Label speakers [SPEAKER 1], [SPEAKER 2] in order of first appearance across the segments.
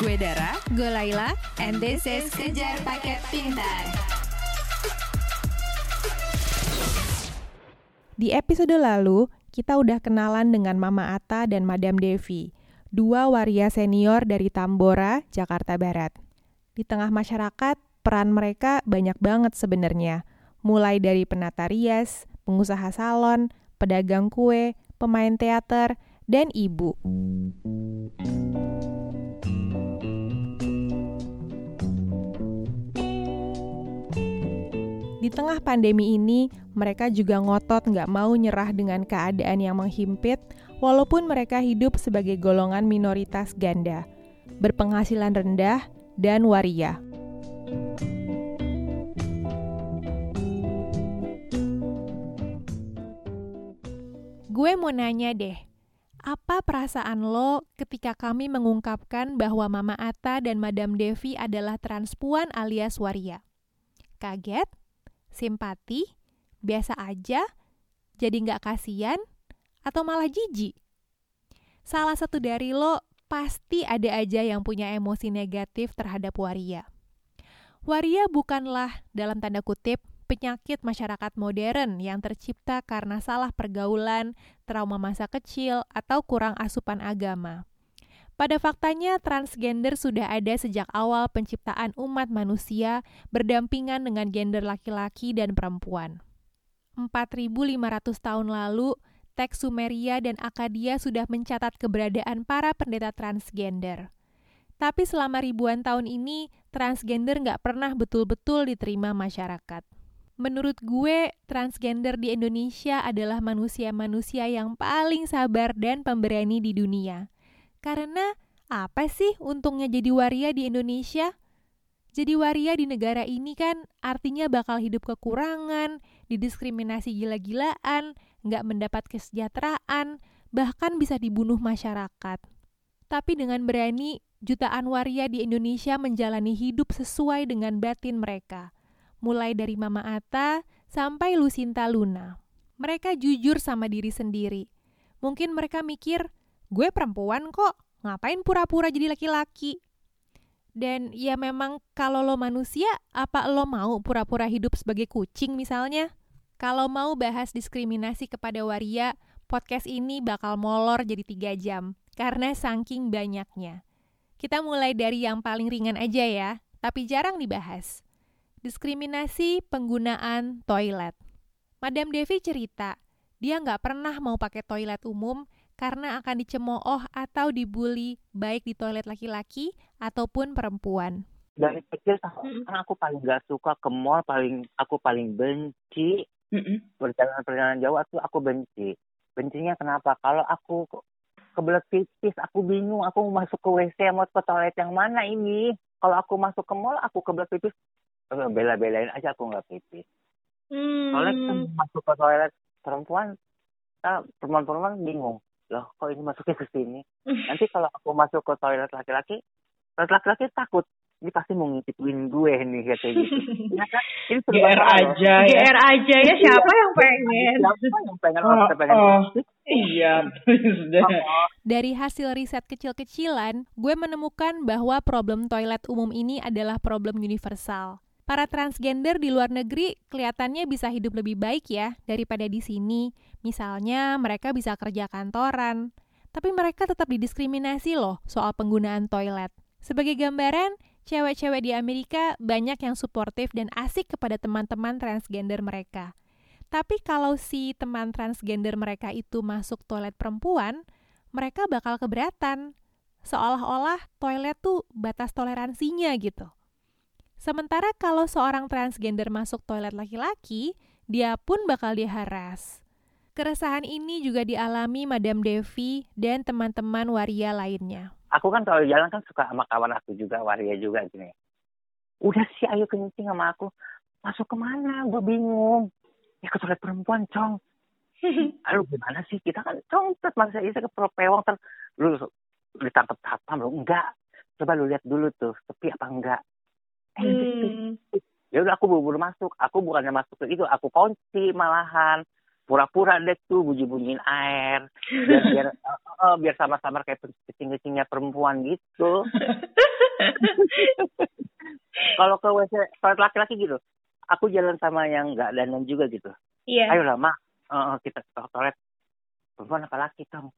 [SPEAKER 1] Gue Dara,
[SPEAKER 2] Gue Laila,
[SPEAKER 1] and this is Kejar Paket Pintar.
[SPEAKER 2] Di episode lalu, kita udah kenalan dengan Mama Ata dan Madam Devi, dua waria senior dari Tambora, Jakarta Barat. Di tengah masyarakat, peran mereka banyak banget sebenarnya, mulai dari penata rias, pengusaha salon, pedagang kue, pemain teater, dan ibu. Di tengah pandemi ini, mereka juga ngotot nggak mau nyerah dengan keadaan yang menghimpit, walaupun mereka hidup sebagai golongan minoritas ganda, berpenghasilan rendah, dan waria. Gue mau nanya deh, apa perasaan lo ketika kami mengungkapkan bahwa Mama Ata dan Madam Devi adalah transpuan alias waria? Kaget? simpati, biasa aja, jadi nggak kasihan, atau malah jijik? Salah satu dari lo pasti ada aja yang punya emosi negatif terhadap waria. Waria bukanlah, dalam tanda kutip, penyakit masyarakat modern yang tercipta karena salah pergaulan, trauma masa kecil, atau kurang asupan agama. Pada faktanya, transgender sudah ada sejak awal penciptaan umat manusia berdampingan dengan gender laki-laki dan perempuan. 4.500 tahun lalu, teks Sumeria dan Akadia sudah mencatat keberadaan para pendeta transgender. Tapi selama ribuan tahun ini, transgender nggak pernah betul-betul diterima masyarakat. Menurut gue, transgender di Indonesia adalah manusia-manusia yang paling sabar dan pemberani di dunia karena apa sih untungnya jadi waria di Indonesia? Jadi waria di negara ini kan artinya bakal hidup kekurangan, didiskriminasi gila-gilaan, nggak mendapat kesejahteraan, bahkan bisa dibunuh masyarakat. Tapi dengan berani, jutaan waria di Indonesia menjalani hidup sesuai dengan batin mereka. Mulai dari Mama Ata sampai Lucinta Luna. Mereka jujur sama diri sendiri. Mungkin mereka mikir, gue perempuan kok, ngapain pura-pura jadi laki-laki? Dan ya memang kalau lo manusia, apa lo mau pura-pura hidup sebagai kucing misalnya? Kalau mau bahas diskriminasi kepada waria, podcast ini bakal molor jadi tiga jam, karena saking banyaknya. Kita mulai dari yang paling ringan aja ya, tapi jarang dibahas. Diskriminasi penggunaan toilet. Madam Devi cerita, dia nggak pernah mau pakai toilet umum karena akan dicemooh atau dibully baik di toilet laki-laki ataupun perempuan.
[SPEAKER 3] Dari kecil kan aku paling gak suka ke mall, paling aku paling benci mm-hmm. perjalanan-perjalanan jauh aku aku benci. Bencinya kenapa? Kalau aku kebelet pipis, aku bingung. Aku mau masuk ke WC, mau ke toilet yang mana ini? Kalau aku masuk ke mall, aku kebelet pipis, bela-belain aja aku nggak pipis. Hmm. Soalnya masuk ke toilet perempuan, perempuan-perempuan bingung. Loh kok ini masuknya ke sini? Nanti kalau aku masuk ke toilet laki-laki toilet laki-laki takut. Ini pasti mau ngintipin gue nih kayak gitu. Ya kan? Ini
[SPEAKER 4] GR aja ya. GR aja ya siapa yang pengen?
[SPEAKER 3] siapa yang pengen? Oh, pengen oh.
[SPEAKER 4] iya
[SPEAKER 2] dari hasil riset kecil-kecilan gue menemukan bahwa problem toilet umum ini adalah problem universal para transgender di luar negeri kelihatannya bisa hidup lebih baik ya daripada di sini. Misalnya mereka bisa kerja kantoran, tapi mereka tetap didiskriminasi loh soal penggunaan toilet. Sebagai gambaran, cewek-cewek di Amerika banyak yang suportif dan asik kepada teman-teman transgender mereka. Tapi kalau si teman transgender mereka itu masuk toilet perempuan, mereka bakal keberatan. Seolah-olah toilet tuh batas toleransinya gitu. Sementara kalau seorang transgender masuk toilet laki-laki, dia pun bakal diharas. Keresahan ini juga dialami Madam Devi dan teman-teman waria lainnya.
[SPEAKER 3] Aku kan kalau jalan kan suka sama kawan aku juga, waria juga gini. Udah sih ayo kencing sama aku. Masuk ke mana? Gue bingung. Ya ke toilet perempuan, Cong. Aduh gimana sih? Kita kan cong, masa itu ke pewang ter lu ditangkap satpam lu enggak. Coba lu lihat dulu tuh, sepi apa enggak hmm. ya udah aku buru-buru masuk. Aku bukannya masuk ke itu aku kunci malahan. Pura-pura deh tuh bunyi-bunyiin air. Biar biar uh, uh, biar sama-sama kayak kecing-kecingnya perempuan gitu. Kalau ke WC toilet laki-laki gitu aku jalan sama yang nggak dandan juga gitu.
[SPEAKER 4] Iya.
[SPEAKER 3] ayo lah mak. Uh, kita ke toilet. Perempuan apa laki kamu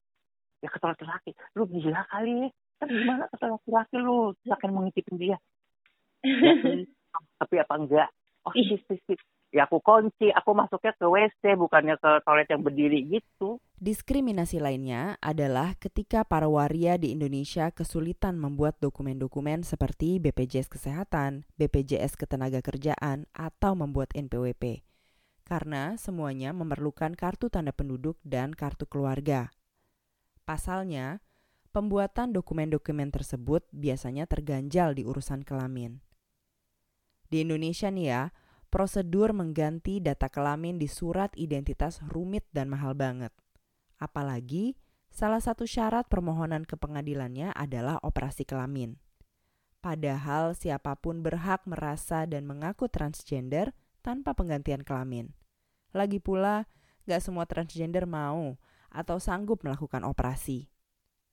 [SPEAKER 3] ya ke toilet laki. Lu gila kali. Kan gimana ke toilet laki lu? Silakan mengintipin dia tapi apa enggak oh
[SPEAKER 4] Ih.
[SPEAKER 3] sis, sis, sis. ya aku kunci aku masuknya ke WC bukannya ke toilet yang berdiri gitu
[SPEAKER 5] Diskriminasi lainnya adalah ketika para waria di Indonesia kesulitan membuat dokumen-dokumen seperti BPJS Kesehatan, BPJS Ketenagakerjaan, atau membuat NPWP. Karena semuanya memerlukan kartu tanda penduduk dan kartu keluarga. Pasalnya, pembuatan dokumen-dokumen tersebut biasanya terganjal di urusan kelamin. Di Indonesia nih ya, prosedur mengganti data kelamin di surat identitas rumit dan mahal banget. Apalagi, salah satu syarat permohonan ke pengadilannya adalah operasi kelamin. Padahal siapa pun berhak merasa dan mengaku transgender tanpa penggantian kelamin. Lagi pula, gak semua transgender mau atau sanggup melakukan operasi.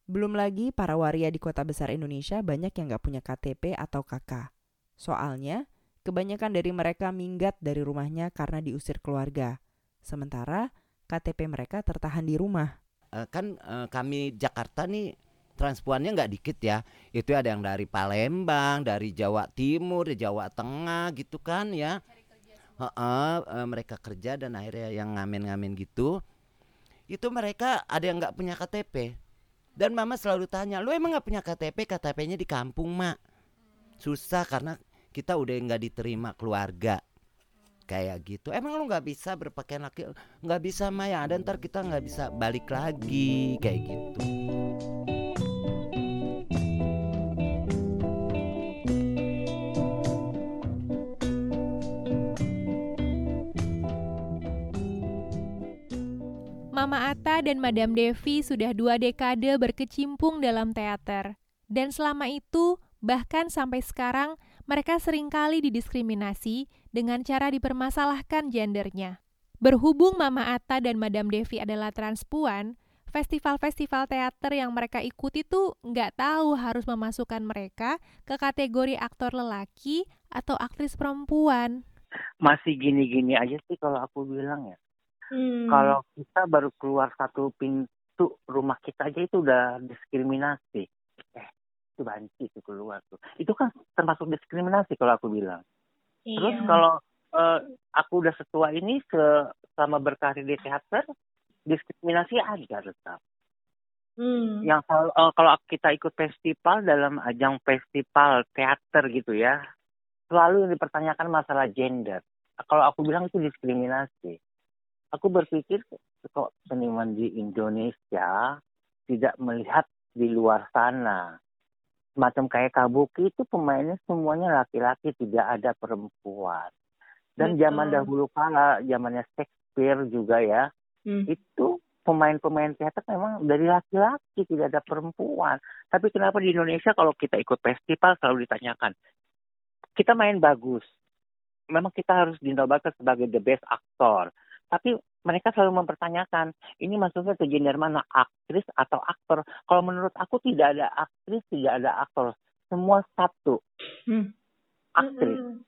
[SPEAKER 5] Belum lagi para waria di kota besar Indonesia banyak yang gak punya KTP atau KK. Soalnya, kebanyakan dari mereka minggat dari rumahnya karena diusir keluarga. Sementara, KTP mereka tertahan di rumah.
[SPEAKER 6] Eh, kan eh, kami Jakarta nih transpuannya nggak dikit ya. Itu ada yang dari Palembang, dari Jawa Timur, dari Jawa Tengah gitu kan ya. Heeh, eh, mereka kerja dan akhirnya yang ngamen-ngamen gitu. Itu mereka ada yang nggak punya KTP. Dan mama selalu tanya, lu emang nggak punya KTP? KTP-nya di kampung mak. Susah karena kita udah nggak diterima keluarga. Kayak gitu. Emang lu nggak bisa berpakaian laki nggak bisa Maya ada ntar kita nggak bisa balik lagi. Kayak gitu.
[SPEAKER 2] Mama Atta dan Madam Devi sudah dua dekade berkecimpung dalam teater. Dan selama itu, bahkan sampai sekarang, mereka sering kali didiskriminasi dengan cara dipermasalahkan gendernya. Berhubung Mama Atta dan Madam Devi adalah transpuan, festival-festival teater yang mereka ikuti tuh nggak tahu harus memasukkan mereka ke kategori aktor lelaki atau aktris perempuan.
[SPEAKER 3] masih gini-gini aja sih kalau aku bilang ya
[SPEAKER 4] Hmm.
[SPEAKER 3] kalau kita baru keluar satu pintu rumah kita aja itu udah diskriminasi itu banci itu keluar tuh itu kan termasuk diskriminasi kalau aku bilang Terus
[SPEAKER 4] Iya.
[SPEAKER 3] kalau eh, aku udah setua ini se- selama berkarir di teater, diskriminasi ada tetap.
[SPEAKER 4] Hmm.
[SPEAKER 3] Yang kalau eh, kalau kita ikut festival dalam ajang festival teater gitu ya, selalu yang dipertanyakan masalah gender. Kalau aku bilang itu diskriminasi. Aku berpikir kok seniman di Indonesia tidak melihat di luar sana. Semacam kayak kabuki itu pemainnya semuanya laki-laki, tidak ada perempuan. Dan
[SPEAKER 4] Betul.
[SPEAKER 3] zaman dahulu kala, zamannya Shakespeare juga ya,
[SPEAKER 4] Hmm.
[SPEAKER 3] itu pemain-pemain teater memang dari laki-laki, tidak ada perempuan. Tapi kenapa di Indonesia kalau kita ikut festival selalu ditanyakan, kita main bagus. Memang kita harus dinobatkan sebagai the best actor. Tapi mereka selalu mempertanyakan, ini maksudnya ke gender mana, aktris atau aktor? Kalau menurut aku tidak ada aktris, tidak ada aktor. Semua satu,
[SPEAKER 4] Hmm.
[SPEAKER 3] aktris.
[SPEAKER 4] Mm-mm.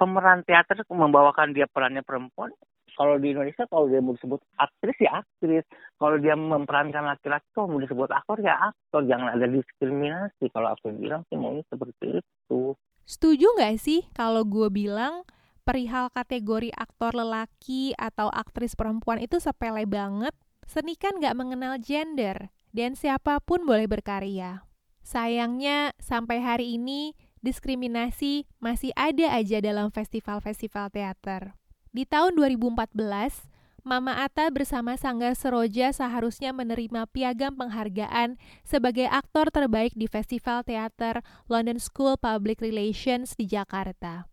[SPEAKER 3] Pemeran teater membawakan dia perannya perempuan. Kalau di Indonesia kalau dia mau disebut aktris ya aktris. Kalau dia memerankan laki-laki kalau mau disebut aktor ya aktor. Jangan ada diskriminasi. Kalau aku bilang sih maunya seperti itu.
[SPEAKER 2] Setuju nggak sih kalau gue bilang perihal kategori aktor lelaki atau aktris perempuan itu sepele banget? Seni kan nggak mengenal gender, dan siapa pun boleh berkarya. Sayangnya, sampai hari ini, diskriminasi masih ada aja dalam festival-festival teater. Di tahun 2014, Mama Atta bersama Sanggar Seroja seharusnya menerima piagam penghargaan sebagai aktor terbaik di Festival Teater London School Public Relations di Jakarta.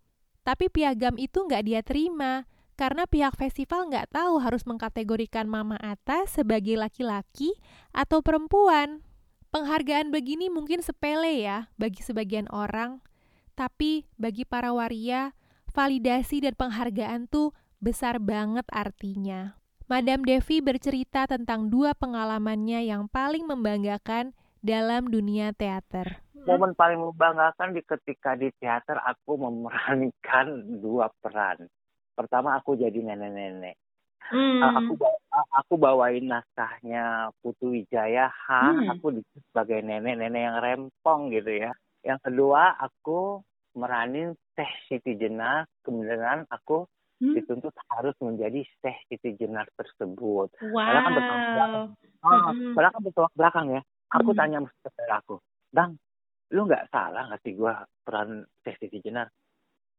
[SPEAKER 2] Tapi piagam itu nggak dia terima karena pihak festival nggak tahu harus mengkategorikan Mama Atta sebagai laki-laki atau perempuan. Penghargaan begini mungkin sepele ya bagi sebagian orang, tapi bagi para waria, validasi dan penghargaan tuh besar banget artinya. Madam Devi bercerita tentang dua pengalamannya yang paling membanggakan dalam dunia teater.
[SPEAKER 3] Momen paling membanggakan di ketika di teater aku memerankan dua peran. Pertama aku jadi nenek-nenek.
[SPEAKER 4] Hmm.
[SPEAKER 3] Aku bawa, aku bawain naskahnya Putu Wijaya H.
[SPEAKER 4] Hmm.
[SPEAKER 3] Aku di sebagai nenek-nenek yang rempong gitu ya. Yang kedua aku meranin Teh Siti Jenar. Kemudian aku
[SPEAKER 4] Hmm.
[SPEAKER 3] dituntut harus menjadi Teh Siti Jenar tersebut.
[SPEAKER 4] Wow.
[SPEAKER 3] Padahal kan bertolak belakang. Oh,
[SPEAKER 4] Mm-mm.
[SPEAKER 3] padahal kan bertolak belakang ya. Aku
[SPEAKER 4] Hmm.
[SPEAKER 3] tanya saudara aku, Bang, lu nggak salah ngasih gua peran Teh Siti Jenar?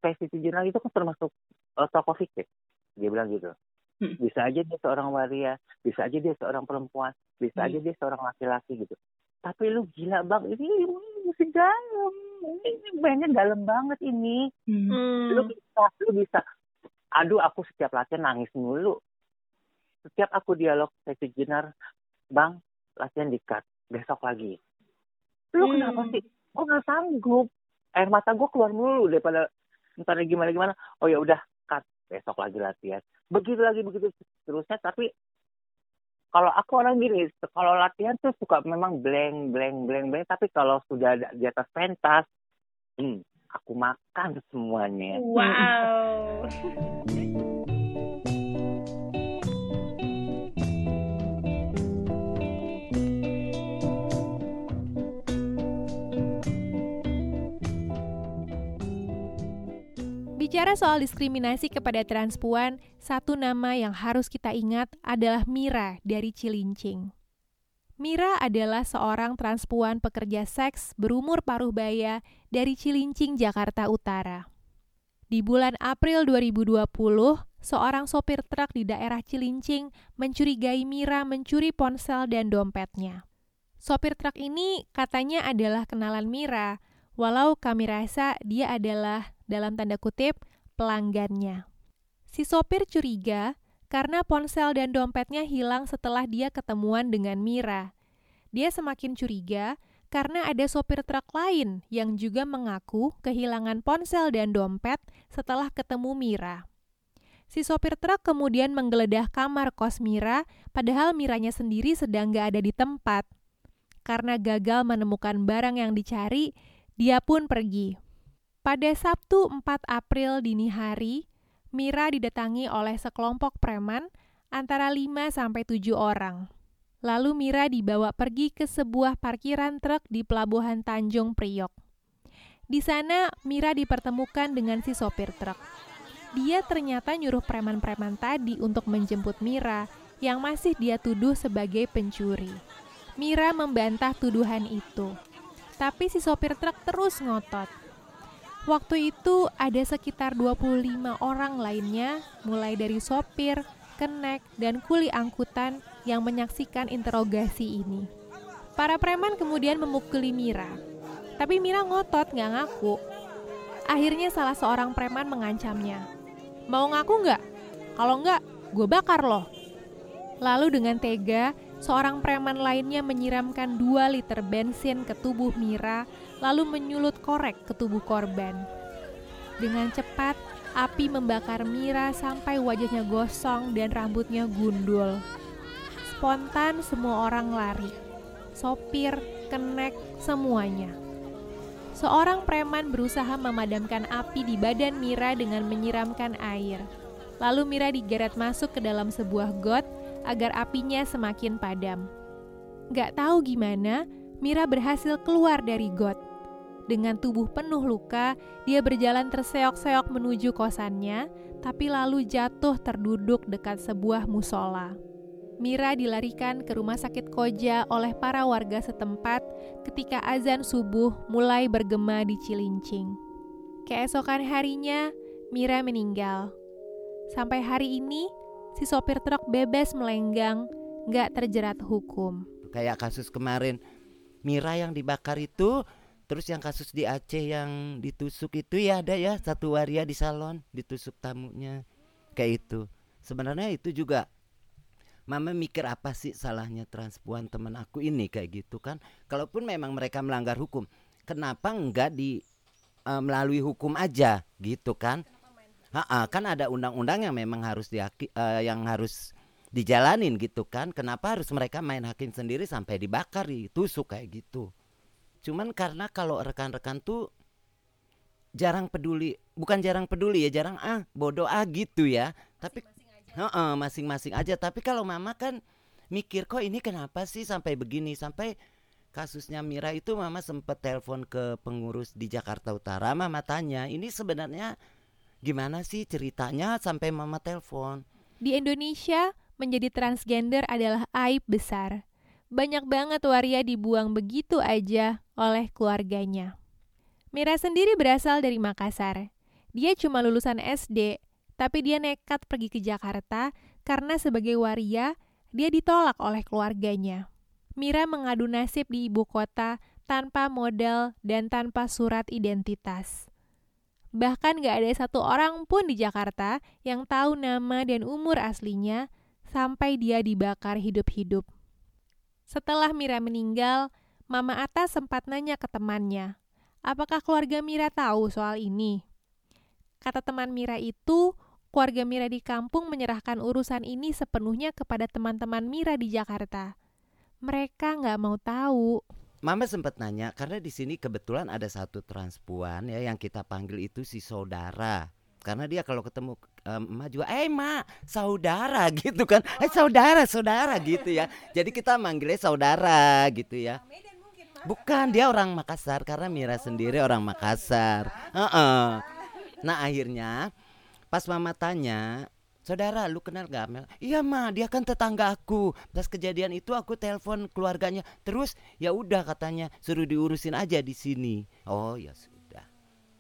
[SPEAKER 3] Teh Siti Jenar itu kan termasuk uh, tokoh fiktif. Dia bilang gitu.
[SPEAKER 4] Hmm.
[SPEAKER 3] Bisa aja dia seorang waria, bisa aja dia seorang perempuan, bisa
[SPEAKER 4] Hmm.
[SPEAKER 3] aja dia seorang laki-laki gitu. Tapi lu gila bang, ini, ini musik dalam, ini, ini mainnya dalam banget ini.
[SPEAKER 4] Hmm.
[SPEAKER 3] Lu bisa, lu bisa. Aduh, aku setiap latihan nangis mulu. Setiap aku dialog sesi jenar, bang, latihan dikat, besok lagi. Lu
[SPEAKER 4] Hmm.
[SPEAKER 3] kenapa sih? Gue nggak sanggup. Air mata gue keluar mulu daripada ntar gimana gimana. Oh ya udah, cut, besok lagi latihan. Begitu lagi begitu terusnya. Tapi kalau aku orang gini, kalau latihan tuh suka memang blank, blank, blank, blank. Tapi kalau sudah di atas pentas, hmm, aku makan semuanya.
[SPEAKER 4] Wow.
[SPEAKER 2] Bicara soal diskriminasi kepada transpuan, satu nama yang harus kita ingat adalah Mira dari Cilincing. Mira adalah seorang transpuan pekerja seks berumur paruh baya dari Cilincing, Jakarta Utara. Di bulan April 2020, seorang sopir truk di daerah Cilincing mencurigai Mira mencuri ponsel dan dompetnya. Sopir truk ini katanya adalah kenalan Mira, walau kami rasa dia adalah dalam tanda kutip pelanggannya. Si sopir curiga karena ponsel dan dompetnya hilang setelah dia ketemuan dengan Mira. Dia semakin curiga karena ada sopir truk lain yang juga mengaku kehilangan ponsel dan dompet setelah ketemu Mira. Si sopir truk kemudian menggeledah kamar kos Mira, padahal Miranya sendiri sedang gak ada di tempat. Karena gagal menemukan barang yang dicari, dia pun pergi. Pada Sabtu 4 April dini hari, Mira didatangi oleh sekelompok preman antara 5 sampai 7 orang. Lalu Mira dibawa pergi ke sebuah parkiran truk di pelabuhan Tanjung Priok. Di sana Mira dipertemukan dengan si sopir truk. Dia ternyata nyuruh preman-preman tadi untuk menjemput Mira yang masih dia tuduh sebagai pencuri. Mira membantah tuduhan itu. Tapi si sopir truk terus ngotot. Waktu itu ada sekitar 25 orang lainnya, mulai dari sopir, kenek, dan kuli angkutan yang menyaksikan interogasi ini. Para preman kemudian memukuli Mira. Tapi Mira ngotot nggak ngaku. Akhirnya salah seorang preman mengancamnya. Mau ngaku nggak? Kalau nggak, gue bakar loh. Lalu dengan tega, seorang preman lainnya menyiramkan 2 liter bensin ke tubuh Mira, lalu menyulut korek ke tubuh korban. Dengan cepat, api membakar Mira sampai wajahnya gosong dan rambutnya gundul. Spontan semua orang lari. Sopir, kenek, semuanya. Seorang preman berusaha memadamkan api di badan Mira dengan menyiramkan air. Lalu Mira digeret masuk ke dalam sebuah got agar apinya semakin padam. Gak tahu gimana, Mira berhasil keluar dari got. Dengan tubuh penuh luka, dia berjalan terseok-seok menuju kosannya, tapi lalu jatuh terduduk dekat sebuah musola. Mira dilarikan ke rumah sakit Koja oleh para warga setempat ketika azan subuh mulai bergema di Cilincing. Keesokan harinya, Mira meninggal. Sampai hari ini, si sopir truk bebas melenggang, nggak terjerat hukum.
[SPEAKER 6] Kayak kasus kemarin Mira yang dibakar itu Terus yang kasus di Aceh yang ditusuk itu ya ada ya satu waria di salon ditusuk tamunya kayak itu. Sebenarnya itu juga Mama mikir apa sih salahnya transpuan teman aku ini kayak gitu kan? Kalaupun memang mereka melanggar hukum, kenapa enggak di uh, melalui hukum aja gitu kan? Ha -ha, kan ada undang-undang yang memang harus diaki, uh, yang harus dijalanin gitu kan kenapa harus mereka main hakim sendiri sampai dibakar ditusuk kayak gitu cuman karena kalau rekan-rekan tuh jarang peduli bukan jarang peduli ya jarang ah bodoh ah gitu ya. Tapi masing-masing aja. aja. Tapi kalau mama kan mikir kok ini kenapa sih sampai begini? Sampai kasusnya Mira itu mama sempat telepon ke pengurus di Jakarta Utara mama tanya ini sebenarnya gimana sih ceritanya? Sampai mama telepon.
[SPEAKER 2] Di Indonesia menjadi transgender adalah aib besar. Banyak banget waria dibuang begitu aja oleh keluarganya. Mira sendiri berasal dari Makassar. Dia cuma lulusan SD, tapi dia nekat pergi ke Jakarta karena sebagai waria, dia ditolak oleh keluarganya. Mira mengadu nasib di ibu kota tanpa modal dan tanpa surat identitas. Bahkan gak ada satu orang pun di Jakarta yang tahu nama dan umur aslinya sampai dia dibakar hidup-hidup. Setelah Mira meninggal, Mama Ata sempat nanya ke temannya, apakah keluarga Mira tahu soal ini? Kata teman Mira itu, keluarga Mira di kampung menyerahkan urusan ini sepenuhnya kepada teman-teman Mira di Jakarta. Mereka nggak mau tahu.
[SPEAKER 6] Mama sempat nanya karena di sini kebetulan ada satu transpuan ya yang kita panggil itu si saudara karena dia kalau ketemu um, juga eh mak saudara gitu kan eh saudara saudara gitu ya jadi kita manggilnya saudara gitu ya bukan dia orang Makassar karena Mira sendiri orang Makassar uh -uh. nah akhirnya pas mama tanya Saudara, lu kenal gak Mel? Iya ma, dia kan tetangga aku. Pas kejadian itu aku telepon keluarganya. Terus ya udah katanya suruh diurusin aja di sini. Oh ya sudah,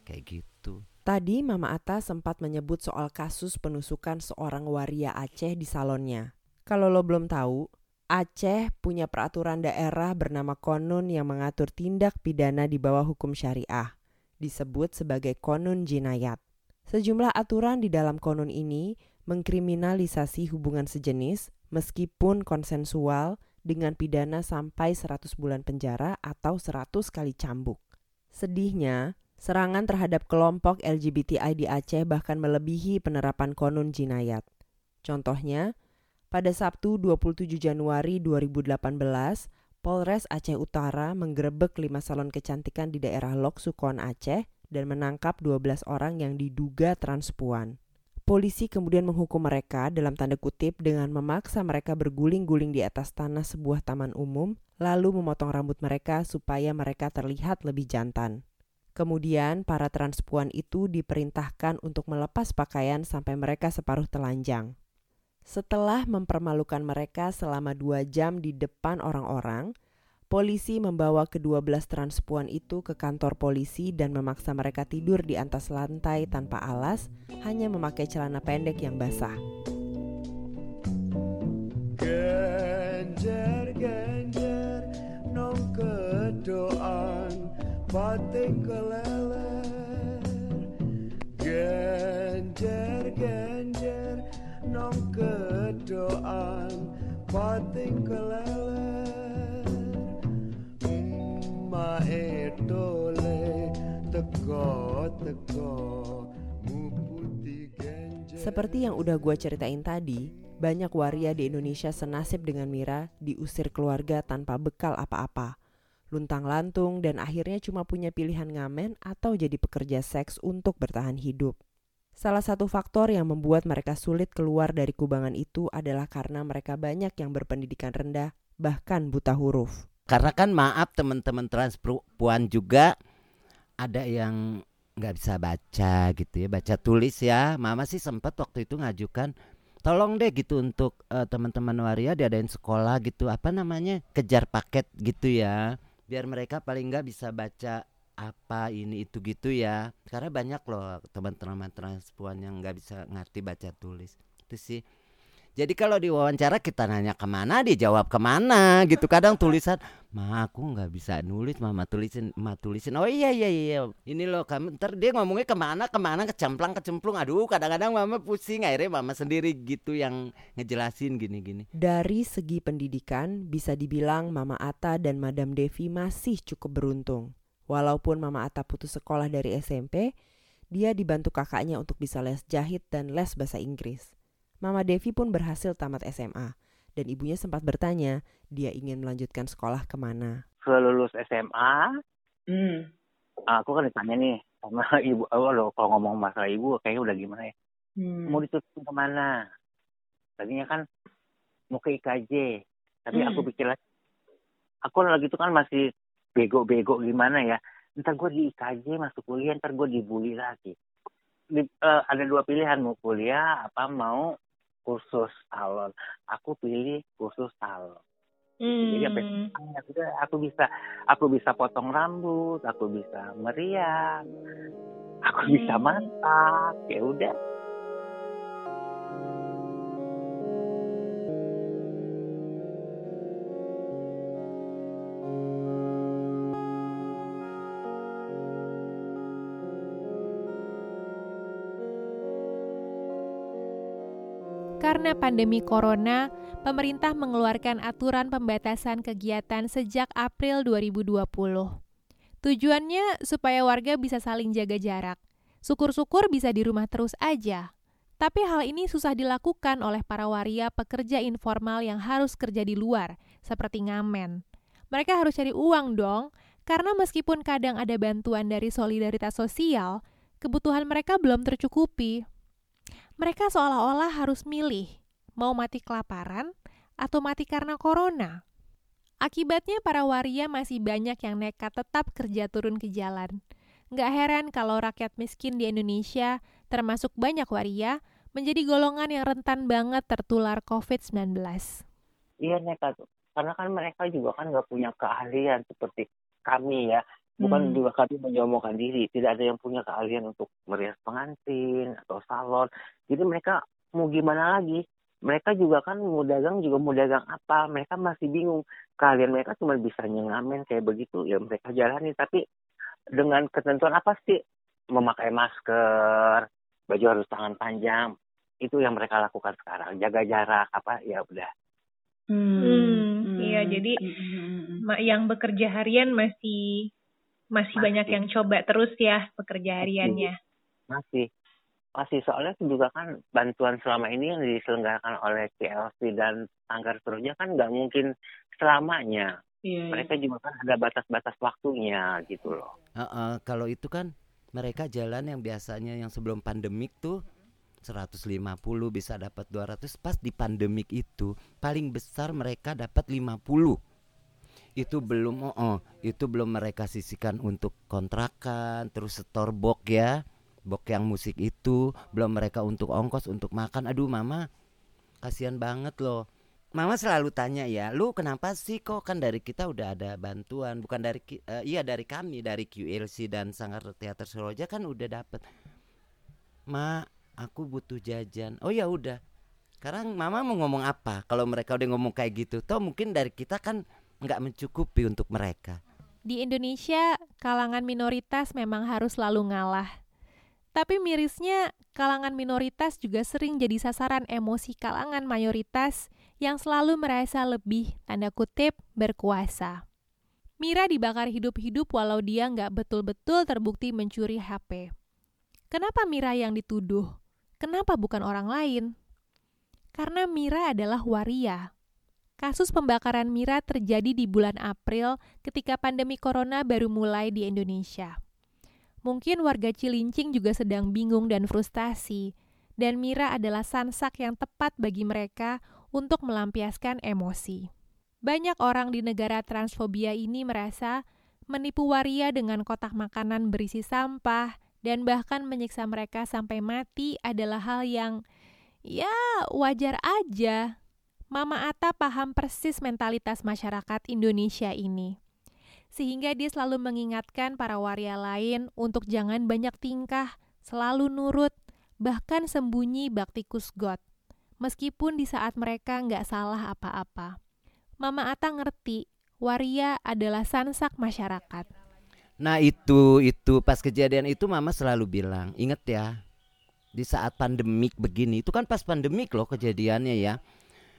[SPEAKER 6] kayak gitu.
[SPEAKER 5] Tadi Mama Ata sempat menyebut soal kasus penusukan seorang waria Aceh di salonnya. Kalau lo belum tahu, Aceh punya peraturan daerah bernama Konun yang mengatur tindak pidana di bawah hukum syariah, disebut sebagai Konun Jinayat. Sejumlah aturan di dalam Konun ini mengkriminalisasi hubungan sejenis meskipun konsensual dengan pidana sampai 100 bulan penjara atau 100 kali cambuk. Sedihnya, Serangan terhadap kelompok LGBTI di Aceh bahkan melebihi penerapan konun jinayat. Contohnya, pada Sabtu 27 Januari 2018, Polres Aceh Utara menggerebek lima salon kecantikan di daerah Lok Sukon Aceh dan menangkap 12 orang yang diduga transpuan. Polisi kemudian menghukum mereka dalam tanda kutip dengan memaksa mereka berguling-guling di atas tanah sebuah taman umum, lalu memotong rambut mereka supaya mereka terlihat lebih jantan. Kemudian para transpuan itu diperintahkan untuk melepas pakaian sampai mereka separuh telanjang. Setelah mempermalukan mereka selama dua jam di depan orang-orang, polisi membawa kedua belas transpuan itu ke kantor polisi dan memaksa mereka tidur di atas lantai tanpa alas, hanya memakai celana pendek yang basah. Genjer, genjer, nong keleler Genjer genjer nong kedoan keleler Ma etole teko teko seperti yang udah gue ceritain tadi, banyak waria di Indonesia senasib dengan Mira diusir keluarga tanpa bekal apa-apa luntang-lantung, dan akhirnya cuma punya pilihan ngamen atau jadi pekerja seks untuk bertahan hidup. Salah satu faktor yang membuat mereka sulit keluar dari kubangan itu adalah karena mereka banyak yang berpendidikan rendah, bahkan buta huruf.
[SPEAKER 6] Karena kan maaf teman-teman transpuan juga ada yang nggak bisa baca gitu ya, baca tulis ya. Mama sih sempat waktu itu ngajukan tolong deh gitu untuk uh, teman-teman waria diadain sekolah gitu apa namanya kejar paket gitu ya biar mereka paling nggak bisa baca apa ini itu gitu ya. Karena banyak loh teman-teman transpuan yang nggak bisa ngerti baca tulis. Itu sih jadi kalau diwawancara kita nanya ke mana dia jawab ke mana gitu. Kadang tulisan ma aku nggak bisa nulis mama tulisin ma tulisin. Oh iya iya iya. Ini loh kamu ntar dia ngomongnya ke mana ke mana kecemplang kecemplung. Aduh kadang-kadang mama pusing akhirnya mama sendiri gitu yang ngejelasin gini-gini.
[SPEAKER 5] Dari segi pendidikan bisa dibilang mama Ata dan Madam Devi masih cukup beruntung. Walaupun mama Ata putus sekolah dari SMP dia dibantu kakaknya untuk bisa les jahit dan les bahasa Inggris Mama Devi pun berhasil tamat SMA dan ibunya sempat bertanya dia ingin melanjutkan sekolah ke mana.
[SPEAKER 3] Selulus SMA,
[SPEAKER 4] Hmm.
[SPEAKER 3] aku kan ditanya nih sama ibu, oh lo kalau ngomong masalah ibu kayaknya udah gimana ya?
[SPEAKER 4] Hmm.
[SPEAKER 3] Mau ditutup ke mana? Tadinya kan mau ke IKJ, tapi
[SPEAKER 4] Hmm.
[SPEAKER 3] aku pikir lagi, aku lagi itu kan masih bego-bego gimana ya? Ntar gue di IKJ masuk kuliah, ntar gue dibully lagi. Di, eh, ada dua pilihan mau kuliah apa mau kursus salon. Aku pilih kursus salon. Jadi
[SPEAKER 4] Hmm.
[SPEAKER 3] ya udah aku bisa aku bisa potong rambut, aku bisa merias, aku bisa
[SPEAKER 4] Hmm.
[SPEAKER 3] masak, ya udah.
[SPEAKER 2] Karena pandemi corona, pemerintah mengeluarkan aturan pembatasan kegiatan sejak April 2020. Tujuannya supaya warga bisa saling jaga jarak. Syukur-syukur bisa di rumah terus aja. Tapi hal ini susah dilakukan oleh para waria pekerja informal yang harus kerja di luar, seperti ngamen. Mereka harus cari uang dong, karena meskipun kadang ada bantuan dari solidaritas sosial, kebutuhan mereka belum tercukupi. Mereka seolah-olah harus milih, mau mati kelaparan atau mati karena corona. Akibatnya para waria masih banyak yang nekat tetap kerja turun ke jalan. Nggak heran kalau rakyat miskin di Indonesia, termasuk banyak waria, menjadi golongan yang rentan banget tertular COVID-19.
[SPEAKER 3] Iya nekat. Karena kan mereka juga kan nggak punya keahlian seperti kami ya. Bukan
[SPEAKER 4] Hmm.
[SPEAKER 3] juga kami menyombongkan diri. Tidak ada yang punya keahlian untuk merias pengantin atau salon. Jadi mereka mau gimana lagi? Mereka juga kan mau dagang juga mau dagang apa? Mereka masih bingung. Keahlian mereka cuma bisa nyengamen kayak begitu. Ya mereka jalani. Tapi dengan ketentuan apa sih? Memakai masker, baju harus tangan panjang. Itu yang mereka lakukan sekarang. Jaga jarak apa ya udah.
[SPEAKER 4] Hmm, iya, jadi
[SPEAKER 7] Hmm.
[SPEAKER 4] Ma- yang bekerja harian masih masih
[SPEAKER 3] Masih.
[SPEAKER 4] banyak yang coba terus ya pekerja hariannya.
[SPEAKER 3] Masih. Masih soalnya juga kan bantuan selama ini yang diselenggarakan oleh CLC dan Sanggar Seroja kan nggak mungkin selamanya.
[SPEAKER 7] Iya, iya.
[SPEAKER 3] Mereka juga kan ada batas-batas waktunya gitu loh.
[SPEAKER 6] Heeh, kalau itu kan mereka jalan yang biasanya yang sebelum pandemik tuh 150 bisa dapat 200 pas di pandemik itu paling besar mereka dapat 50 itu belum oh, oh, itu belum mereka sisihkan untuk kontrakan terus setor bok ya bok yang musik itu. Belum mereka untuk ongkos untuk makan. Aduh mama kasihan banget loh. Mama selalu tanya ya lu kenapa sih kok? Kan dari kita udah ada bantuan. Bukan dari eh, iya dari kami dari QLC dan Sanggar Teater Seroja kan udah dapet. Ma aku butuh jajan. Oh ya udah. Sekarang mama mau ngomong apa? Kalau mereka udah ngomong kayak gitu toh mungkin dari kita kan nggak mencukupi untuk mereka
[SPEAKER 2] Di Indonesia, kalangan minoritas memang harus selalu ngalah. Tapi mirisnya, kalangan minoritas juga sering jadi sasaran emosi kalangan mayoritas yang selalu merasa lebih, tanda kutip, berkuasa. Mira dibakar hidup-hidup walau dia nggak betul-betul terbukti mencuri HP. Kenapa Mira yang dituduh? Kenapa bukan orang lain? Karena Mira adalah waria. Kasus pembakaran Mira terjadi di bulan April ketika pandemi corona baru mulai di Indonesia. Mungkin warga Cilincing juga sedang bingung dan frustasi, dan Mira adalah sansak yang tepat bagi mereka untuk melampiaskan emosi. Banyak orang di negara transfobia ini merasa menipu waria dengan kotak makanan berisi sampah dan bahkan menyiksa mereka sampai mati adalah hal yang ya wajar aja. Mama Ata paham persis mentalitas masyarakat Indonesia ini. Sehingga dia selalu mengingatkan para waria lain untuk jangan banyak tingkah, selalu nurut, bahkan sembunyi bakti kusgot. Meskipun di saat mereka nggak salah apa-apa. Mama Ata ngerti, waria adalah sansak masyarakat.
[SPEAKER 6] Nah itu itu pas kejadian itu mama selalu bilang inget ya di saat pandemik begini itu kan pas pandemik loh kejadiannya ya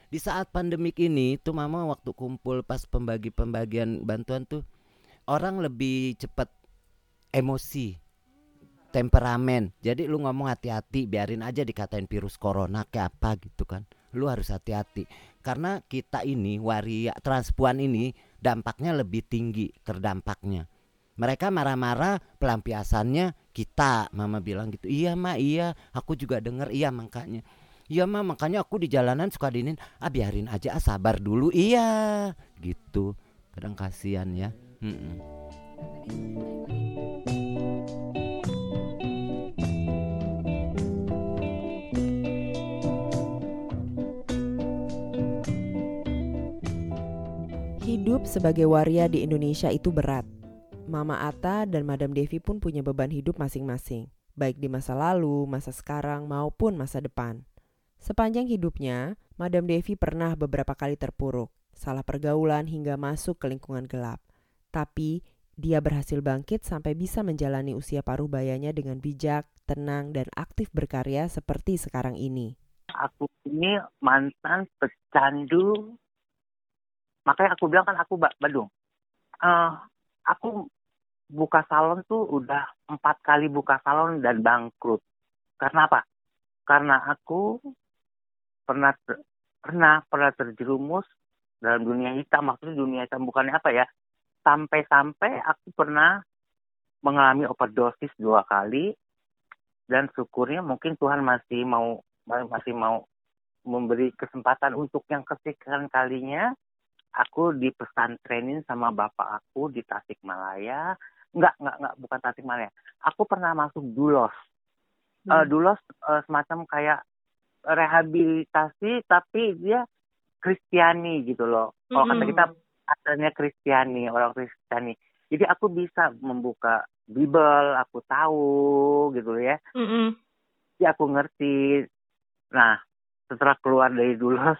[SPEAKER 6] di saat pandemik ini tuh mama waktu kumpul pas pembagi pembagian bantuan tuh orang lebih cepat emosi temperamen. Jadi lu ngomong hati-hati, biarin aja dikatain virus corona kayak apa gitu kan. Lu harus hati-hati. Karena kita ini waria transpuan ini dampaknya lebih tinggi terdampaknya. Mereka marah-marah pelampiasannya kita, mama bilang gitu. Iya, Ma, iya, aku juga denger iya makanya. Iya mah makanya aku di jalanan suka dinin ah biarin aja ah sabar dulu iya gitu kadang kasihan ya mm -mm.
[SPEAKER 5] Hidup sebagai waria di Indonesia itu berat. Mama Ata dan Madam Devi pun punya beban hidup masing-masing, baik di masa lalu, masa sekarang, maupun masa depan. Sepanjang hidupnya, Madam Devi pernah beberapa kali terpuruk, salah pergaulan hingga masuk ke lingkungan gelap. Tapi, dia berhasil bangkit sampai bisa menjalani usia paruh bayanya dengan bijak, tenang, dan aktif berkarya seperti sekarang ini.
[SPEAKER 3] Aku ini mantan pecandu makanya aku bilang kan aku Badung uh, aku buka salon tuh udah empat kali buka salon dan bangkrut karena apa karena aku pernah pernah pernah terjerumus dalam dunia hitam maksudnya dunia hitam bukannya apa ya sampai-sampai aku pernah mengalami overdosis dua kali dan syukurnya mungkin Tuhan masih mau masih mau memberi kesempatan untuk yang kesekian kalinya aku di pesantrenin sama bapak aku di Tasikmalaya. Enggak, enggak, enggak, bukan Tasikmalaya. Aku pernah masuk Dulos. Hmm. Uh, Dulos uh, semacam kayak rehabilitasi tapi dia Kristiani gitu loh. Kalau hmm. kata kita asalnya Kristiani, orang Kristiani. Jadi aku bisa membuka Bible, aku tahu gitu ya. Hmm. Jadi aku ngerti. Nah, setelah keluar dari Dulos,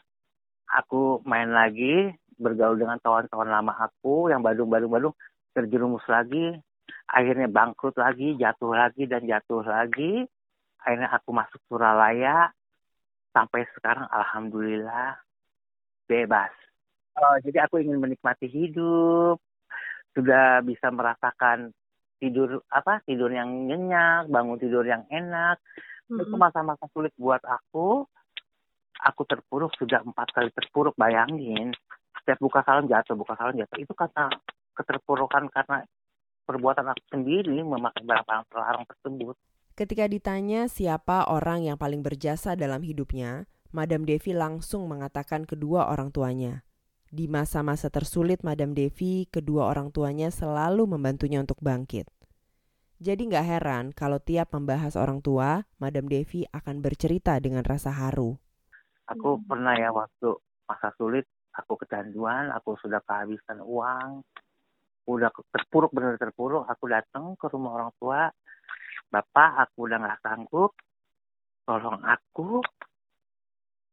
[SPEAKER 3] aku main lagi bergaul dengan kawan-kawan lama aku yang Badung-Badung-Badung terjerumus lagi akhirnya bangkrut lagi jatuh lagi dan jatuh lagi akhirnya aku masuk Suralaya sampai sekarang alhamdulillah bebas uh, jadi aku ingin menikmati hidup sudah bisa merasakan tidur apa tidur yang nyenyak bangun tidur yang enak mm-hmm. itu masa-masa sulit buat aku aku terpuruk sudah empat kali terpuruk bayangin setiap buka salon jatuh, buka salon jatuh. Itu karena keterpurukan karena perbuatan aku sendiri memakai barang-barang terlarang tersebut.
[SPEAKER 5] Ketika ditanya siapa orang yang paling berjasa dalam hidupnya, Madam Devi langsung mengatakan kedua orang tuanya. Di masa-masa tersulit Madam Devi, kedua orang tuanya selalu membantunya untuk bangkit. Jadi nggak heran kalau tiap membahas orang tua, Madam Devi akan bercerita dengan rasa haru.
[SPEAKER 3] Aku pernah ya waktu masa sulit aku kecanduan, aku sudah kehabisan uang, udah terpuruk benar terpuruk, aku datang ke rumah orang tua, bapak aku udah nggak sanggup, tolong aku,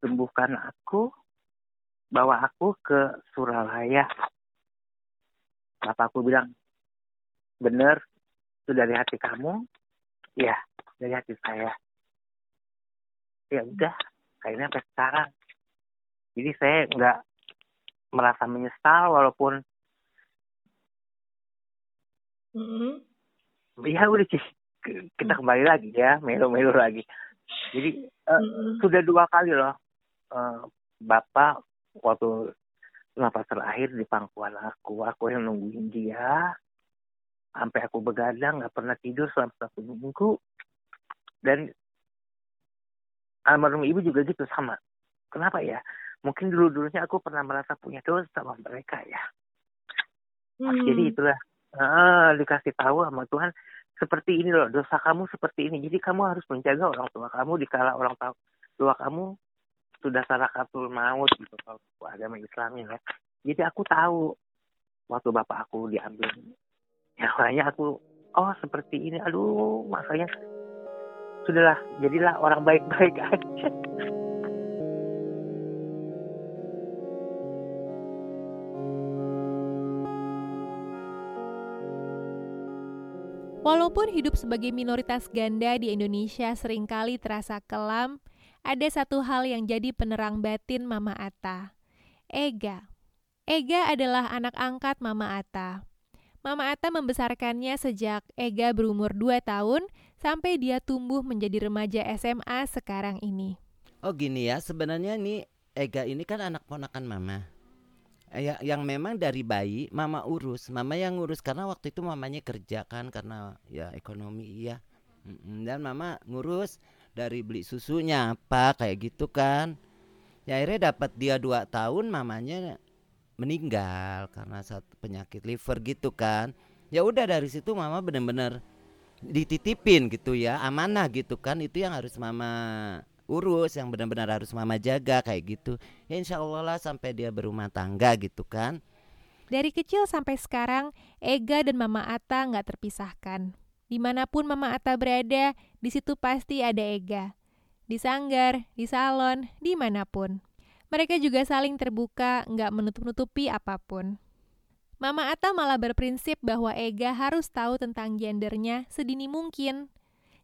[SPEAKER 3] sembuhkan aku, bawa aku ke Suralaya. Bapakku bilang, bener, itu dari hati kamu? Ya, dari hati saya. Ya udah, kayaknya sampai sekarang. Jadi saya nggak merasa menyesal walaupun mm-hmm. ya udah sih kita kembali lagi ya melo-melo lagi. Jadi uh, mm-hmm. sudah dua kali loh uh, bapak waktu nafas terakhir di pangkuan aku aku yang nungguin dia sampai aku begadang nggak pernah tidur selama satu minggu. Dan almarhum ibu juga gitu sama. Kenapa ya? Mungkin dulu dulunya aku pernah merasa punya dosa sama mereka ya. Hmm. jadi itulah uh, dikasih tahu sama Tuhan seperti ini loh dosa kamu seperti ini. Jadi kamu harus menjaga orang tua kamu dikala orang tua kamu sudah sarakatul maut gitu kalau agama Islam ya. Jadi aku tahu waktu bapak aku diambil. Ya makanya aku oh seperti ini. Aduh makanya sudahlah jadilah orang baik-baik aja
[SPEAKER 2] Walaupun hidup sebagai minoritas ganda di Indonesia sering kali terasa kelam, ada satu hal yang jadi penerang batin Mama Ata. Ega. Ega adalah anak angkat Mama Ata. Mama Ata membesarkannya sejak Ega berumur 2 tahun sampai dia tumbuh menjadi remaja SMA sekarang ini.
[SPEAKER 6] Oh gini ya, sebenarnya nih Ega ini kan anak ponakan mama. Ya, yang memang dari bayi mama urus, mama yang ngurus karena waktu itu mamanya kerja kan karena ya ekonomi iya. Dan mama ngurus dari beli susunya apa kayak gitu kan. Ya akhirnya dapat dia dua tahun mamanya meninggal karena satu penyakit liver gitu kan. Ya udah dari situ mama bener-bener dititipin gitu ya amanah gitu kan itu yang harus mama urus yang benar-benar harus mama jaga kayak gitu. Ya insya Allah lah sampai dia berumah tangga gitu kan.
[SPEAKER 2] Dari kecil sampai sekarang Ega dan Mama Ata nggak terpisahkan. Di mana pun Mama Ata berada di situ pasti ada Ega. Di sanggar di salon di mana pun. Mereka juga saling terbuka nggak menutup-nutupi apa pun. Mama Ata malah berprinsip bahwa Ega harus tahu tentang gendernya sedini mungkin.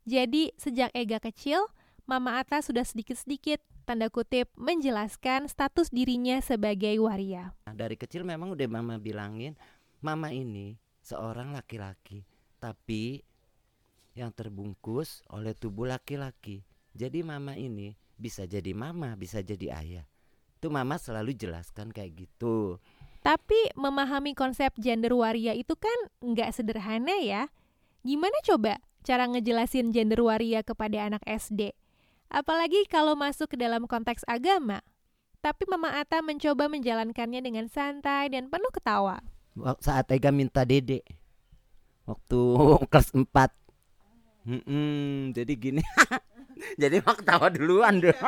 [SPEAKER 2] Jadi, sejak Ega kecil, Mama Ata sudah sedikit-sedikit tanda kutip menjelaskan status dirinya sebagai waria.
[SPEAKER 6] Nah, dari kecil memang udah mama bilangin, mama ini seorang laki-laki, tapi yang terbungkus oleh tubuh laki-laki. Jadi mama ini bisa jadi mama, bisa jadi ayah. Itu mama selalu jelaskan kayak gitu.
[SPEAKER 2] Tapi memahami konsep gender waria itu kan nggak sederhana ya. Gimana coba cara ngejelasin gender waria kepada anak SD? Apalagi kalau masuk ke dalam konteks agama. Tapi Mama Ata mencoba menjalankannya dengan santai dan penuh ketawa.
[SPEAKER 6] Saat Ega minta dede. Waktu kelas 4 Hmm, jadi gini, jadi mak ketawa duluan dong.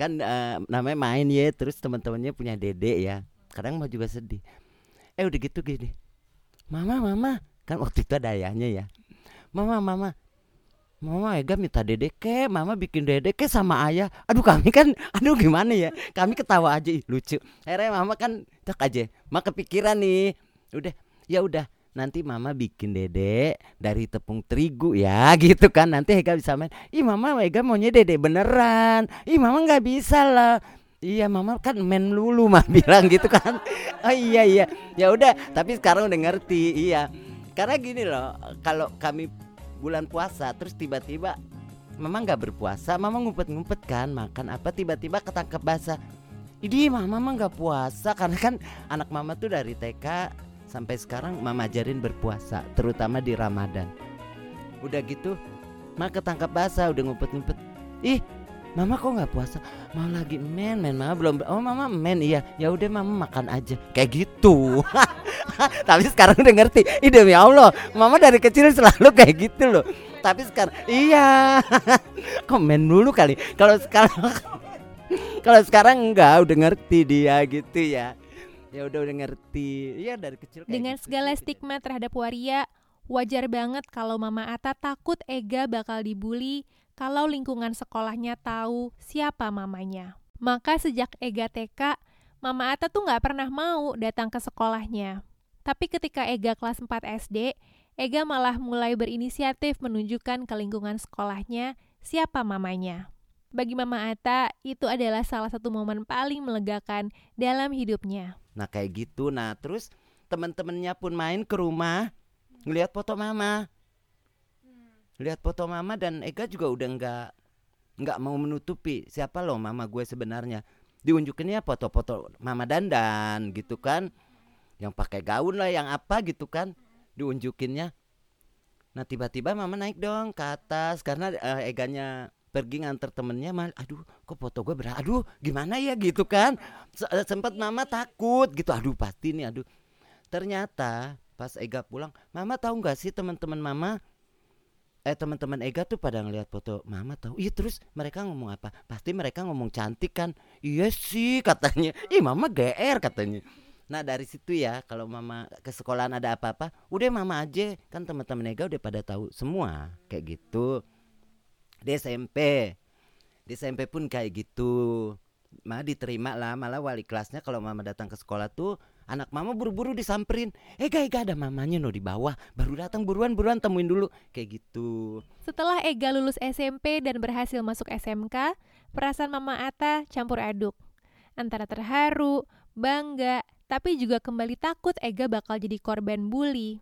[SPEAKER 6] kan uh, namanya main ya terus teman-temannya punya dede ya. Kadang mau juga sedih. Eh udah gitu gini. Mama mama. Kan waktu itu ada ayahnya ya. Mama mama mama Ega minta dede ke mama bikin dede ke sama ayah. Aduh kami kan aduh gimana ya? Kami ketawa aja. Ih, lucu. Akhirnya mama kan tak aja. Mak kepikiran nih. Udah ya udah. Nanti mama bikin dede dari tepung terigu ya gitu kan. Nanti Ega bisa main. Ih mama Ega maunya dede beneran. Ih mama nggak bisa lah. Iya mama kan main lulu mah bilang gitu kan. Oh iya iya. Ya udah tapi sekarang udah ngerti. Iya. Karena gini loh kalau kami bulan puasa terus tiba-tiba Mama nggak berpuasa Mama ngumpet-ngumpet kan makan apa tiba-tiba ketangkep basah. Ini mama mah nggak puasa karena kan anak mama tuh dari TK sampai sekarang mama ajarin berpuasa terutama di Ramadan. Udah gitu mak ketangkap basah udah ngumpet-ngumpet. Ih mama kok nggak puasa? Mau lagi men men. Mama belum oh mama men iya. Ya udah mama makan aja. Kayak gitu. Tapi sekarang udah ngerti. Ih demi Allah. Mama dari kecil selalu kayak gitu loh. Tapi sekarang iya. Kok men dulu kali. Kalau sekarang kalau sekarang enggak udah ngerti dia gitu ya. Ya udah udah ngerti. Ya dari kecil kayak
[SPEAKER 2] dengan
[SPEAKER 6] gitu
[SPEAKER 2] segala
[SPEAKER 6] sih.
[SPEAKER 2] stigma terhadap waria wajar banget kalau Mama Ata takut Ega bakal dibully kalau lingkungan sekolahnya tahu siapa mamanya maka sejak Ega TK Mama Ata tuh nggak pernah mau datang ke sekolahnya tapi ketika Ega kelas 4 SD Ega malah mulai berinisiatif menunjukkan ke lingkungan sekolahnya siapa mamanya bagi Mama Ata, itu adalah salah satu momen paling melegakan dalam hidupnya.
[SPEAKER 6] Nah kayak gitu. Nah terus teman-temannya pun main ke rumah ngelihat foto mama, lihat foto mama dan Ega juga udah nggak nggak mau menutupi siapa loh mama gue sebenarnya. Diunjukinnya foto-foto mama dandan gitu kan, yang pakai gaun lah, yang apa gitu kan, diunjukinnya. Nah tiba-tiba mama naik dong ke atas karena eh, Eganya pergi nganter temennya mal aduh kok foto gue berat aduh gimana ya? gitu kan. Eh, sempet mama takut gitu. Aduh pasti nih aduh. Ternyata pas Ega pulang mama tahu nggak sih teman-teman mama eh teman-teman Ega tuh pada ngeliat foto mama tahu iya terus mereka ngomong apa? Pasti mereka ngomong cantik kan? Iya sih katanya. Ih mama GR katanya. Nah dari situ ya kalau mama ke sekolahan ada apa-apa udah mama aja. Kan teman-teman Ega udah pada tahu semua kayak gitu. Di SMP di SMP pun kayak gitu. Malah diterima lah. Malah wali kelasnya kalau mama datang ke sekolah tuh anak mama buru-buru disamperin Ega Ega ada mamanya no di bawah baru datang buruan buruan temuin dulu kayak gitu
[SPEAKER 2] Setelah Ega lulus SMP dan berhasil masuk SMK, perasaan Mama Ata campur aduk. Antara terharu, bangga, tapi juga kembali takut Ega bakal jadi korban bully.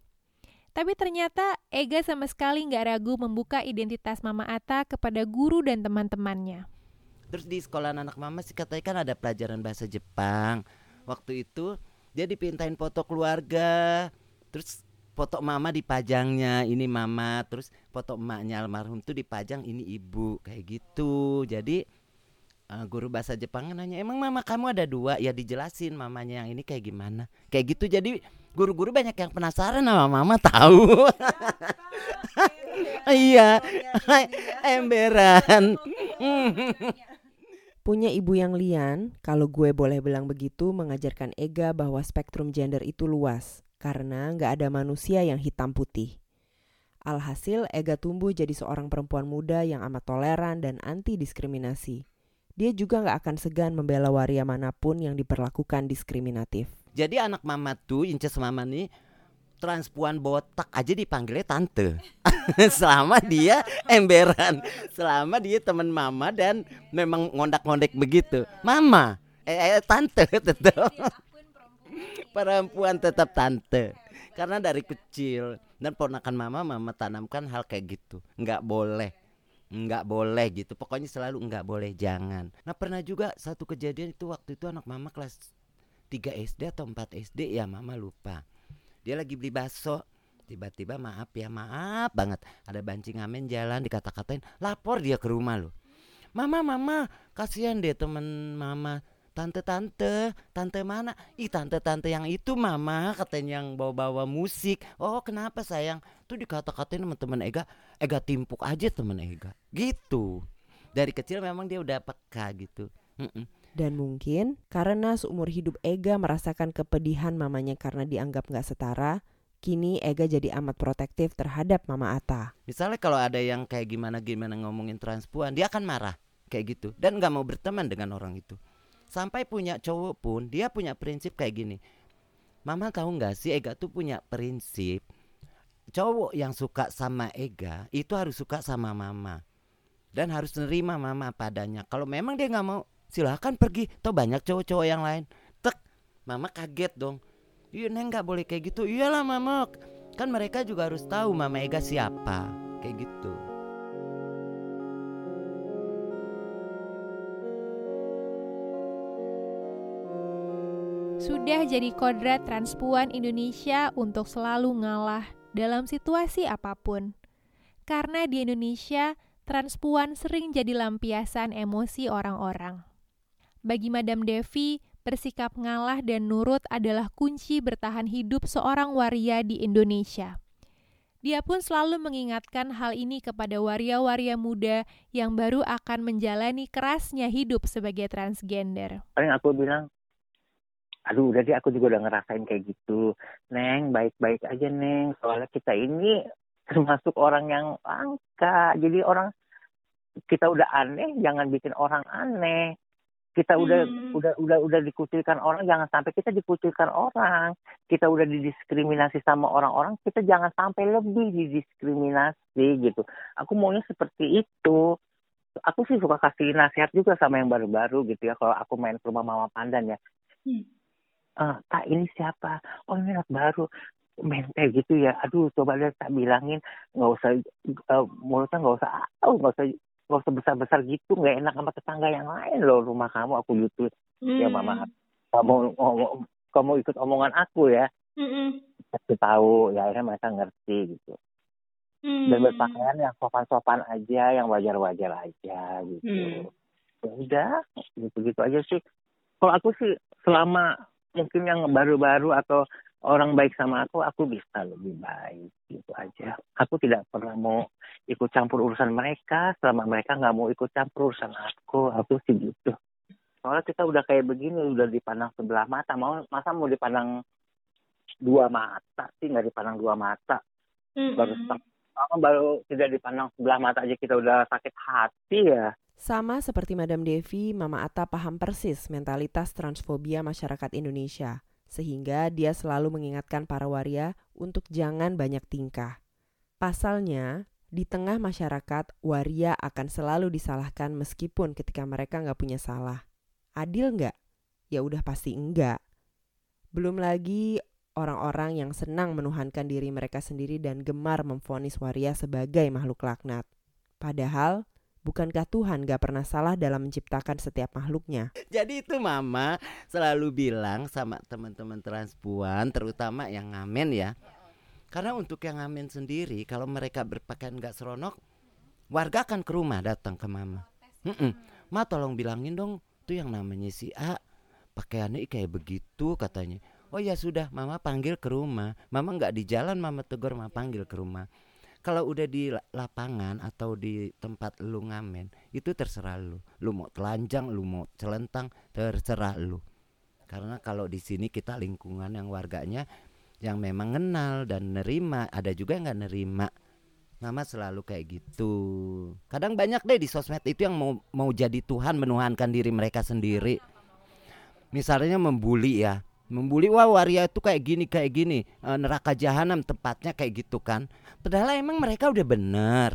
[SPEAKER 2] Tapi ternyata Ega sama sekali nggak ragu membuka identitas Mama Ata kepada guru dan teman-temannya.
[SPEAKER 6] Terus di sekolah anak mama sih katanya kan ada pelajaran bahasa Jepang. Waktu itu dia dipintain foto keluarga. Terus foto mama dipajangnya ini mama, terus foto emaknya almarhum tuh dipajang ini ibu kayak gitu. Jadi uh, guru bahasa Jepang nanya, "Emang mama kamu ada dua?" Ya dijelasin mamanya yang ini kayak gimana. Kayak gitu. Jadi guru-guru banyak yang penasaran sama mama tahu. Iya, emberan.
[SPEAKER 5] Punya ibu yang lian, kalau gue boleh bilang begitu, mengajarkan Ega bahwa spektrum gender itu luas, karena nggak ada manusia yang hitam putih. Alhasil, Ega tumbuh jadi seorang perempuan muda yang amat toleran dan anti diskriminasi. Dia juga nggak akan segan membela waria mana pun yang diperlakukan diskriminatif.
[SPEAKER 6] Jadi anak mama tuh, Inces mama nih, transpuan botak aja dipanggilnya tante. Selama dia emberan. Selama dia teman mama dan memang ngondak-ngondek begitu. Mama eh, eh tante tetap perempuan tetap tante. Karena dari kecil dan ponakan mama mama tanamkan hal kayak gitu. Nggak boleh. Nggak boleh gitu. Pokoknya selalu nggak boleh jangan. Nah pernah juga satu kejadian itu waktu itu anak mama kelas 3 SD atau 4 SD ya mama lupa dia lagi beli bakso. Tiba-tiba maaf ya maaf banget. Ada banci ngamen jalan dikata-katain lapor dia ke rumah lo mama mama kasihan deh temen mama. Tante-tante tante mana? Ih tante-tante yang itu mama katanya yang bawa-bawa musik. Oh kenapa sayang? Tuh dikata-katain sama temen Ega. Ega timpuk aja temen Ega. Gitu. Dari kecil memang dia udah peka gitu. -mm.
[SPEAKER 5] Dan mungkin karena seumur hidup Ega merasakan kepedihan mamanya karena dianggap nggak setara, kini Ega jadi amat protektif terhadap Mama Ata.
[SPEAKER 6] Misalnya kalau ada yang kayak gimana-gimana ngomongin transpuan, dia akan marah kayak gitu dan nggak mau berteman dengan orang itu. Sampai punya cowok pun dia punya prinsip kayak gini. Mama tahu nggak sih Ega tuh punya prinsip cowok yang suka sama Ega itu harus suka sama Mama dan harus nerima Mama padanya. Kalau memang dia nggak mau silahkan pergi. Toh banyak cowok-cowok yang lain. Tek mama kaget dong. Iya neng nggak boleh kayak gitu. Iyalah mama. Kan mereka juga harus tahu mama Ega siapa. Kayak gitu.
[SPEAKER 2] Sudah jadi kodrat transpuan Indonesia untuk selalu ngalah dalam situasi apa pun. Karena di Indonesia, transpuan sering jadi lampiasan emosi orang-orang. Bagi Madam Devi, bersikap ngalah dan nurut adalah kunci bertahan hidup seorang waria di Indonesia. Dia pun selalu mengingatkan hal ini kepada waria-waria muda yang baru akan menjalani kerasnya hidup sebagai transgender.
[SPEAKER 3] Paling aku bilang, aduh udah deh aku juga udah ngerasain kayak gitu. Neng, baik-baik aja Neng. Soalnya kita ini termasuk orang yang angka. Jadi orang kita udah aneh, jangan bikin orang aneh kita udah hmm. udah udah udah dikucilkan orang jangan sampai kita dikucilkan orang. Kita udah didiskriminasi sama orang-orang kita jangan sampai lebih didiskriminasi gitu. Aku maunya seperti itu. Aku sih suka kasih nasihat juga sama yang baru-baru gitu ya kalau aku main ke rumah mama pandan ya. Hmm. uh, kak ini siapa? Oh ini anak baru. Mente gitu ya aduh coba lihat tak bilangin. Nggak usah uh, mulutnya nggak usah oh nggak usah nggak usah besar besar gitu nggak enak sama tetangga yang lain loh rumah kamu aku youtube mm. ya mama kamu ngomong kamu ikut omongan aku ya mm kasih tahu ya akhirnya mereka ngerti gitu mm. dan berpakaian yang sopan-sopan aja yang wajar-wajar aja gitu mm. ya udah gitu-gitu aja sih kalau aku sih selama mungkin yang baru-baru atau orang baik sama aku, aku bisa lebih baik gitu aja. Aku tidak pernah mau ikut campur urusan mereka selama mereka nggak mau ikut campur urusan aku. Aku sih gitu. Soalnya kita udah kayak begini, udah dipandang sebelah mata. Mau masa mau dipandang dua mata sih nggak dipandang dua mata. Mm -hmm. Baru baru tidak dipandang sebelah mata aja kita udah sakit hati ya.
[SPEAKER 5] Sama seperti Madam Devi, Mama Atta paham persis mentalitas transfobia masyarakat Indonesia sehingga dia selalu mengingatkan para waria untuk jangan banyak tingkah. Pasalnya, di tengah masyarakat, waria akan selalu disalahkan meskipun ketika mereka nggak punya salah. Adil nggak? Ya udah pasti enggak. Belum lagi orang-orang yang senang menuhankan diri mereka sendiri dan gemar memfonis waria sebagai makhluk laknat. Padahal, bukankah Tuhan gak pernah salah dalam menciptakan setiap makhluknya?
[SPEAKER 6] Jadi itu mama selalu bilang sama teman-teman transpuan, terutama yang ngamen ya. Karena untuk yang ngamen sendiri, kalau mereka berpakaian gak seronok, warga akan ke rumah datang ke mama. Mm-mm. Ma tolong bilangin dong, tuh yang namanya si A pakaiannya kayak begitu katanya oh ya sudah mama panggil ke rumah mama nggak di jalan mama tegur mama panggil ke rumah kalau udah di lapangan atau di tempat lu ngamen itu terserah lu. Lu mau telanjang lu mau celentang terserah lu. Karena kalau di sini kita lingkungan yang warganya yang memang kenal dan nerima ada juga yang nggak nerima. Mama selalu kayak gitu. Kadang banyak deh di sosmed itu yang mau mau jadi Tuhan menuhankan diri mereka sendiri. Misalnya membuli ya membuli wah waria itu kayak gini kayak gini. E, neraka jahanam tempatnya kayak gitu kan. Padahal emang mereka udah bener.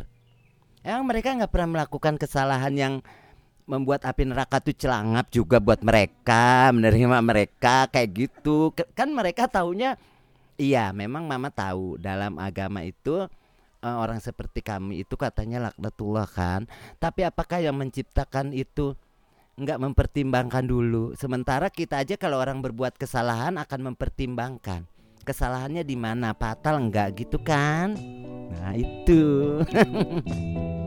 [SPEAKER 6] Emang mereka nggak pernah melakukan kesalahan yang membuat api neraka itu celangap juga buat mereka menerima mereka kayak gitu. Kan mereka taunya iya memang mama tahu dalam agama itu e, orang seperti kami itu katanya laknatullah kan. Tapi apakah yang menciptakan itu nggak mempertimbangkan dulu. Sementara kita aja kalau orang berbuat kesalahan akan mempertimbangkan kesalahannya di mana, fatal enggak gitu kan? Nah itu.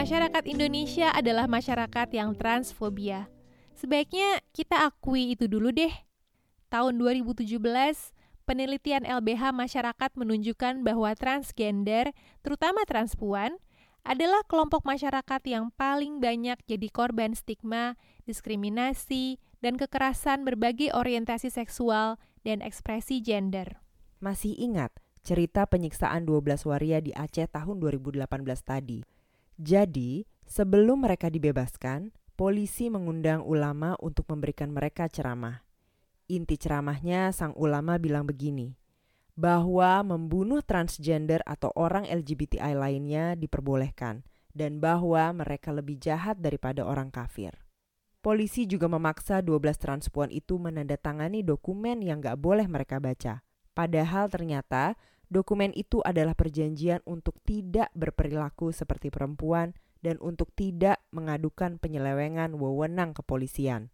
[SPEAKER 2] Masyarakat Indonesia adalah masyarakat yang transfobia. Sebaiknya kita akui itu dulu deh. Tahun 2017, penelitian LBH masyarakat menunjukkan bahwa transgender, terutama transpuan, adalah kelompok masyarakat yang paling banyak jadi korban stigma, diskriminasi, dan kekerasan berbagai orientasi seksual dan ekspresi gender.
[SPEAKER 5] Masih ingat cerita penyiksaan 12 waria di Aceh tahun 2018 tadi? Jadi, sebelum mereka dibebaskan, polisi mengundang ulama untuk memberikan mereka ceramah. Inti ceramahnya sang ulama bilang begini, bahwa membunuh transgender atau orang LGBTI lainnya diperbolehkan dan bahwa mereka lebih jahat daripada orang kafir. Polisi juga memaksa 12 transpuan itu menandatangani dokumen yang gak boleh mereka baca. Padahal ternyata dokumen itu adalah perjanjian untuk tidak berperilaku seperti perempuan dan untuk tidak mengadukan penyelewengan wewenang kepolisian.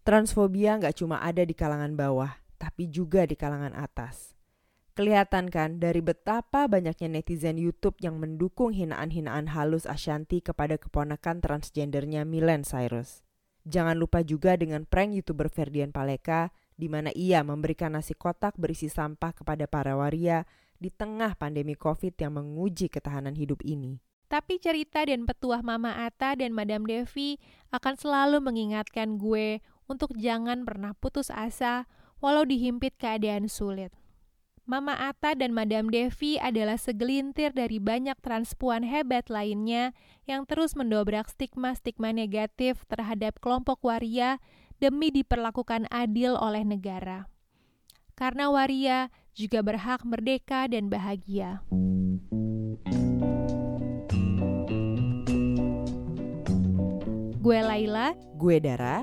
[SPEAKER 5] Transfobia nggak cuma ada di kalangan bawah, tapi juga di kalangan atas. Kelihatan kan dari betapa banyaknya netizen YouTube yang mendukung hinaan-hinaan halus Ashanti kepada keponakan transgendernya Milen Cyrus. Jangan lupa juga dengan prank YouTuber Ferdian Paleka di mana ia memberikan nasi kotak berisi sampah kepada para waria di tengah pandemi COVID yang menguji ketahanan hidup ini.
[SPEAKER 2] Tapi cerita dan petuah Mama Ata dan Madam Devi akan selalu mengingatkan gue untuk jangan pernah putus asa walau dihimpit keadaan sulit. Mama Ata dan Madam Devi adalah segelintir dari banyak transpuan hebat lainnya yang terus mendobrak stigma-stigma negatif terhadap kelompok waria demi diperlakukan adil oleh negara. Karena waria juga berhak merdeka dan bahagia. Gue Laila,
[SPEAKER 5] gue Dara,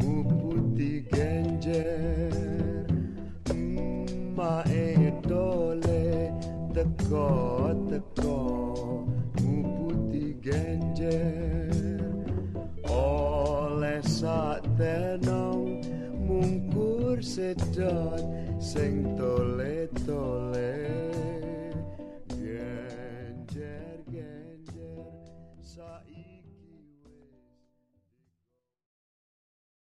[SPEAKER 5] mu putih genjer Ma edole teko teko mu putih Oleh sak tenong mungkur sedot sing tole tole